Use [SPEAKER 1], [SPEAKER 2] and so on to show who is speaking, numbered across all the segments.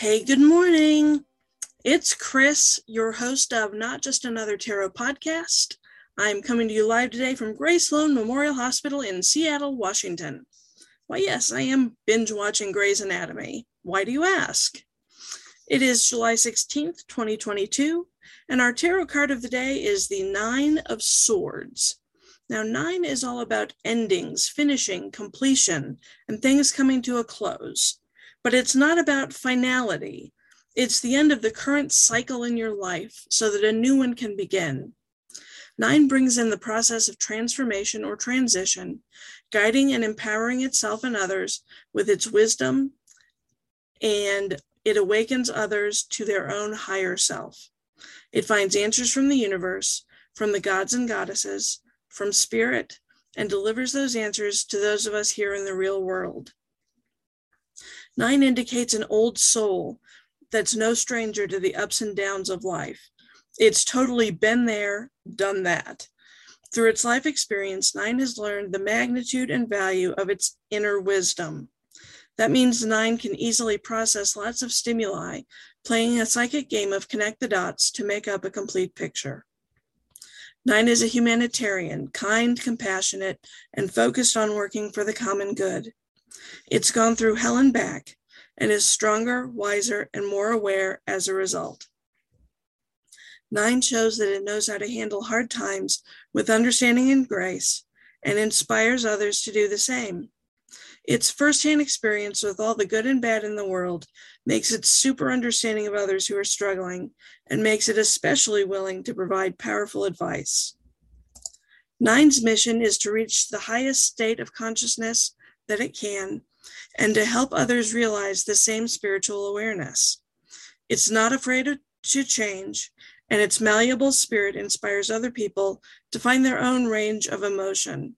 [SPEAKER 1] Hey, good morning. It's Chris, your host of Not Just Another Tarot podcast. I'm coming to you live today from Grey Sloan Memorial Hospital in Seattle, Washington. Why, yes, I am binge watching Grey's Anatomy. Why do you ask? It is July 16th, 2022, and our tarot card of the day is the Nine of Swords. Now, nine is all about endings, finishing, completion, and things coming to a close but it's not about finality. It's the end of the current cycle in your life so that a new one can begin. Nine brings in the process of transformation or transition, guiding and empowering itself and others with its wisdom, and it awakens others to their own higher self. It finds answers from the universe, from the gods and goddesses, from spirit, and delivers those answers to those of us here in the real world. Nine indicates an old soul that's no stranger to the ups and downs of life. It's totally been there, done that. Through its life experience, Nine has learned the magnitude and value of its inner wisdom. That means Nine can easily process lots of stimuli, playing a psychic game of connect the dots to make up a complete picture. Nine is a humanitarian, kind, compassionate, and focused on working for the common good. It's gone through hell and back and is stronger, wiser, and more aware as a result. Nine shows that it knows how to handle hard times with understanding and grace and inspires others to do the same. Its firsthand experience with all the good and bad in the world makes it super understanding of others who are struggling and makes it especially willing to provide powerful advice. Nine's mission is to reach the highest state of consciousness that it can and to help others realize the same spiritual awareness. It's not afraid to change, and its malleable spirit inspires other people to find their own range of emotion.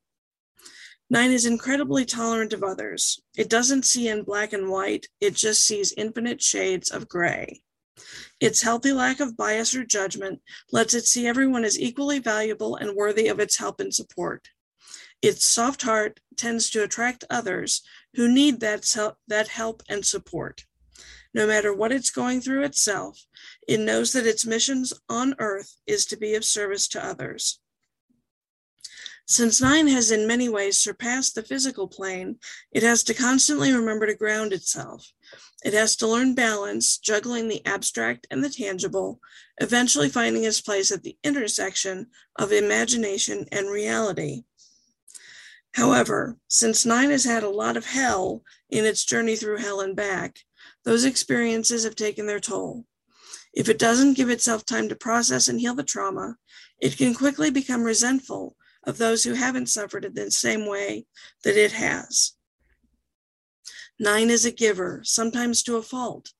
[SPEAKER 1] Nine is incredibly tolerant of others. It doesn't see in black and white, it just sees infinite shades of gray. Its healthy lack of bias or judgment lets it see everyone as equally valuable and worthy of its help and support. Its soft heart tends to attract others who need that, that help and support. No matter what it's going through itself, it knows that its missions on earth is to be of service to others. Since nine has in many ways surpassed the physical plane, it has to constantly remember to ground itself. It has to learn balance, juggling the abstract and the tangible, eventually finding its place at the intersection of imagination and reality. However, since Nine has had a lot of hell in its journey through hell and back, those experiences have taken their toll. If it doesn't give itself time to process and heal the trauma, it can quickly become resentful of those who haven't suffered in the same way that it has. Nine is a giver, sometimes to a fault.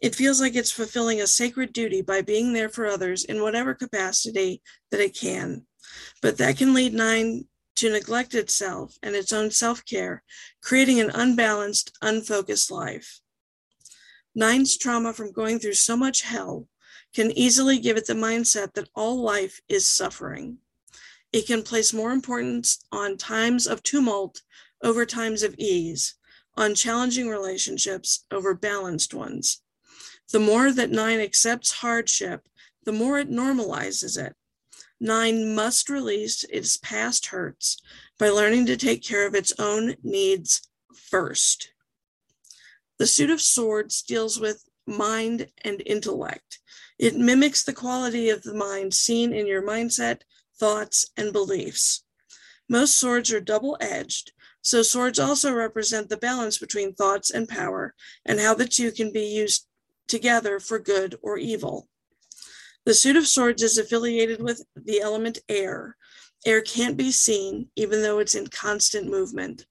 [SPEAKER 1] It feels like it's fulfilling a sacred duty by being there for others in whatever capacity that it can. But that can lead Nine to neglect itself and its own self care, creating an unbalanced, unfocused life. Nine's trauma from going through so much hell can easily give it the mindset that all life is suffering. It can place more importance on times of tumult over times of ease, on challenging relationships over balanced ones. The more that nine accepts hardship, the more it normalizes it. Nine must release its past hurts by learning to take care of its own needs first. The suit of swords deals with mind and intellect. It mimics the quality of the mind seen in your mindset, thoughts, and beliefs. Most swords are double edged, so swords also represent the balance between thoughts and power and how the two can be used together for good or evil. The suit of swords is affiliated with the element air. Air can't be seen, even though it's in constant movement.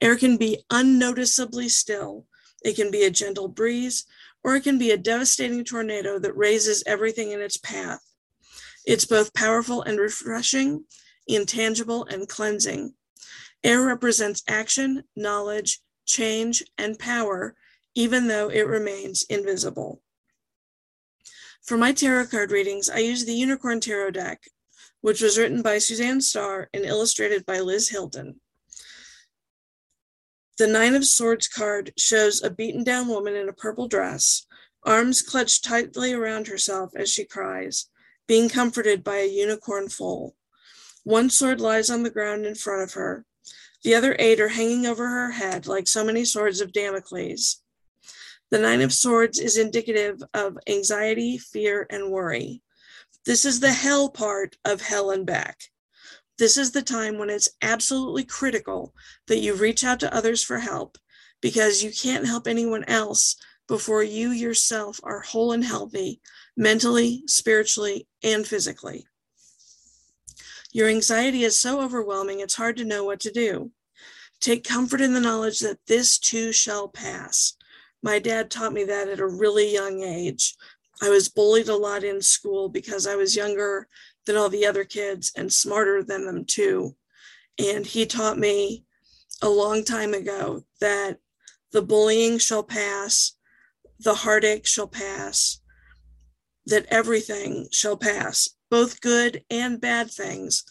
[SPEAKER 1] Air can be unnoticeably still. It can be a gentle breeze, or it can be a devastating tornado that razes everything in its path. It's both powerful and refreshing, intangible and cleansing. Air represents action, knowledge, change, and power, even though it remains invisible. For my tarot card readings, I use the Unicorn Tarot deck, which was written by Suzanne Starr and illustrated by Liz Hilton. The Nine of Swords card shows a beaten down woman in a purple dress, arms clutched tightly around herself as she cries, being comforted by a unicorn foal. One sword lies on the ground in front of her. The other eight are hanging over her head like so many swords of Damocles. The Nine of Swords is indicative of anxiety, fear, and worry. This is the hell part of hell and back. This is the time when it's absolutely critical that you reach out to others for help because you can't help anyone else before you yourself are whole and healthy mentally, spiritually, and physically. Your anxiety is so overwhelming, it's hard to know what to do. Take comfort in the knowledge that this too shall pass. My dad taught me that at a really young age. I was bullied a lot in school because I was younger than all the other kids and smarter than them too. And he taught me a long time ago that the bullying shall pass, the heartache shall pass, that everything shall pass, both good and bad things.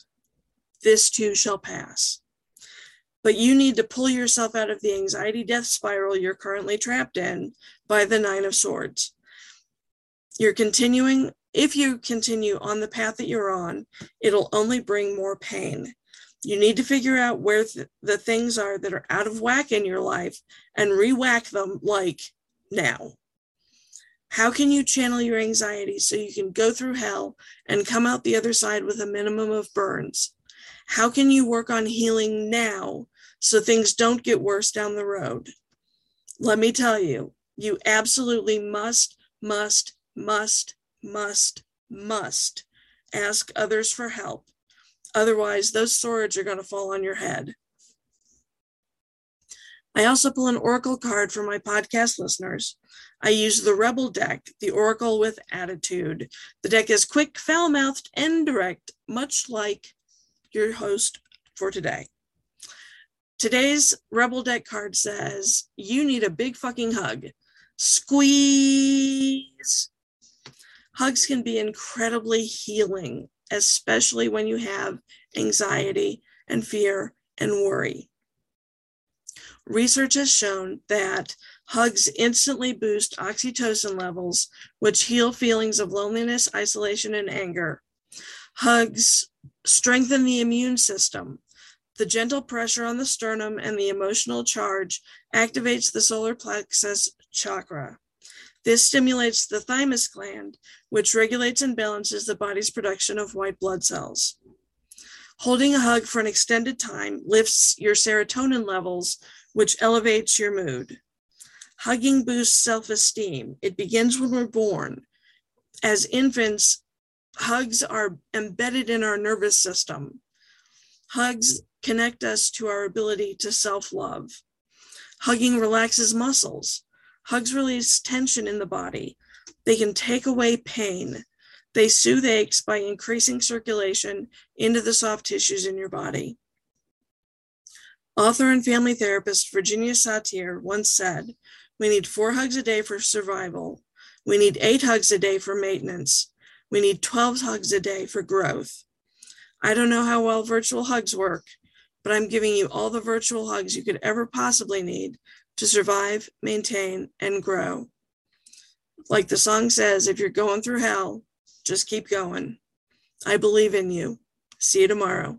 [SPEAKER 1] This too shall pass. But you need to pull yourself out of the anxiety death spiral you're currently trapped in by the Nine of Swords. You're continuing if you continue on the path that you're on, it'll only bring more pain. You need to figure out where th- the things are that are out of whack in your life and re whack them like now. How can you channel your anxiety so you can go through hell and come out the other side with a minimum of burns? How can you work on healing now so things don't get worse down the road? Let me tell you, you absolutely must, must, must must, must ask others for help. Otherwise, those swords are going to fall on your head. I also pull an oracle card for my podcast listeners. I use the Rebel deck, the Oracle with Attitude. The deck is quick, foul mouthed, and direct, much like your host for today. Today's Rebel deck card says, You need a big fucking hug. Squeeze. Hugs can be incredibly healing, especially when you have anxiety and fear and worry. Research has shown that hugs instantly boost oxytocin levels, which heal feelings of loneliness, isolation, and anger. Hugs strengthen the immune system. The gentle pressure on the sternum and the emotional charge activates the solar plexus chakra. This stimulates the thymus gland, which regulates and balances the body's production of white blood cells. Holding a hug for an extended time lifts your serotonin levels, which elevates your mood. Hugging boosts self esteem. It begins when we're born. As infants, hugs are embedded in our nervous system. Hugs connect us to our ability to self love. Hugging relaxes muscles. Hugs release tension in the body. They can take away pain. They soothe aches by increasing circulation into the soft tissues in your body. Author and family therapist Virginia Satir once said, We need four hugs a day for survival. We need eight hugs a day for maintenance. We need 12 hugs a day for growth. I don't know how well virtual hugs work, but I'm giving you all the virtual hugs you could ever possibly need to survive, maintain, and grow. Like the song says, if you're going through hell, just keep going. I believe in you. See you tomorrow.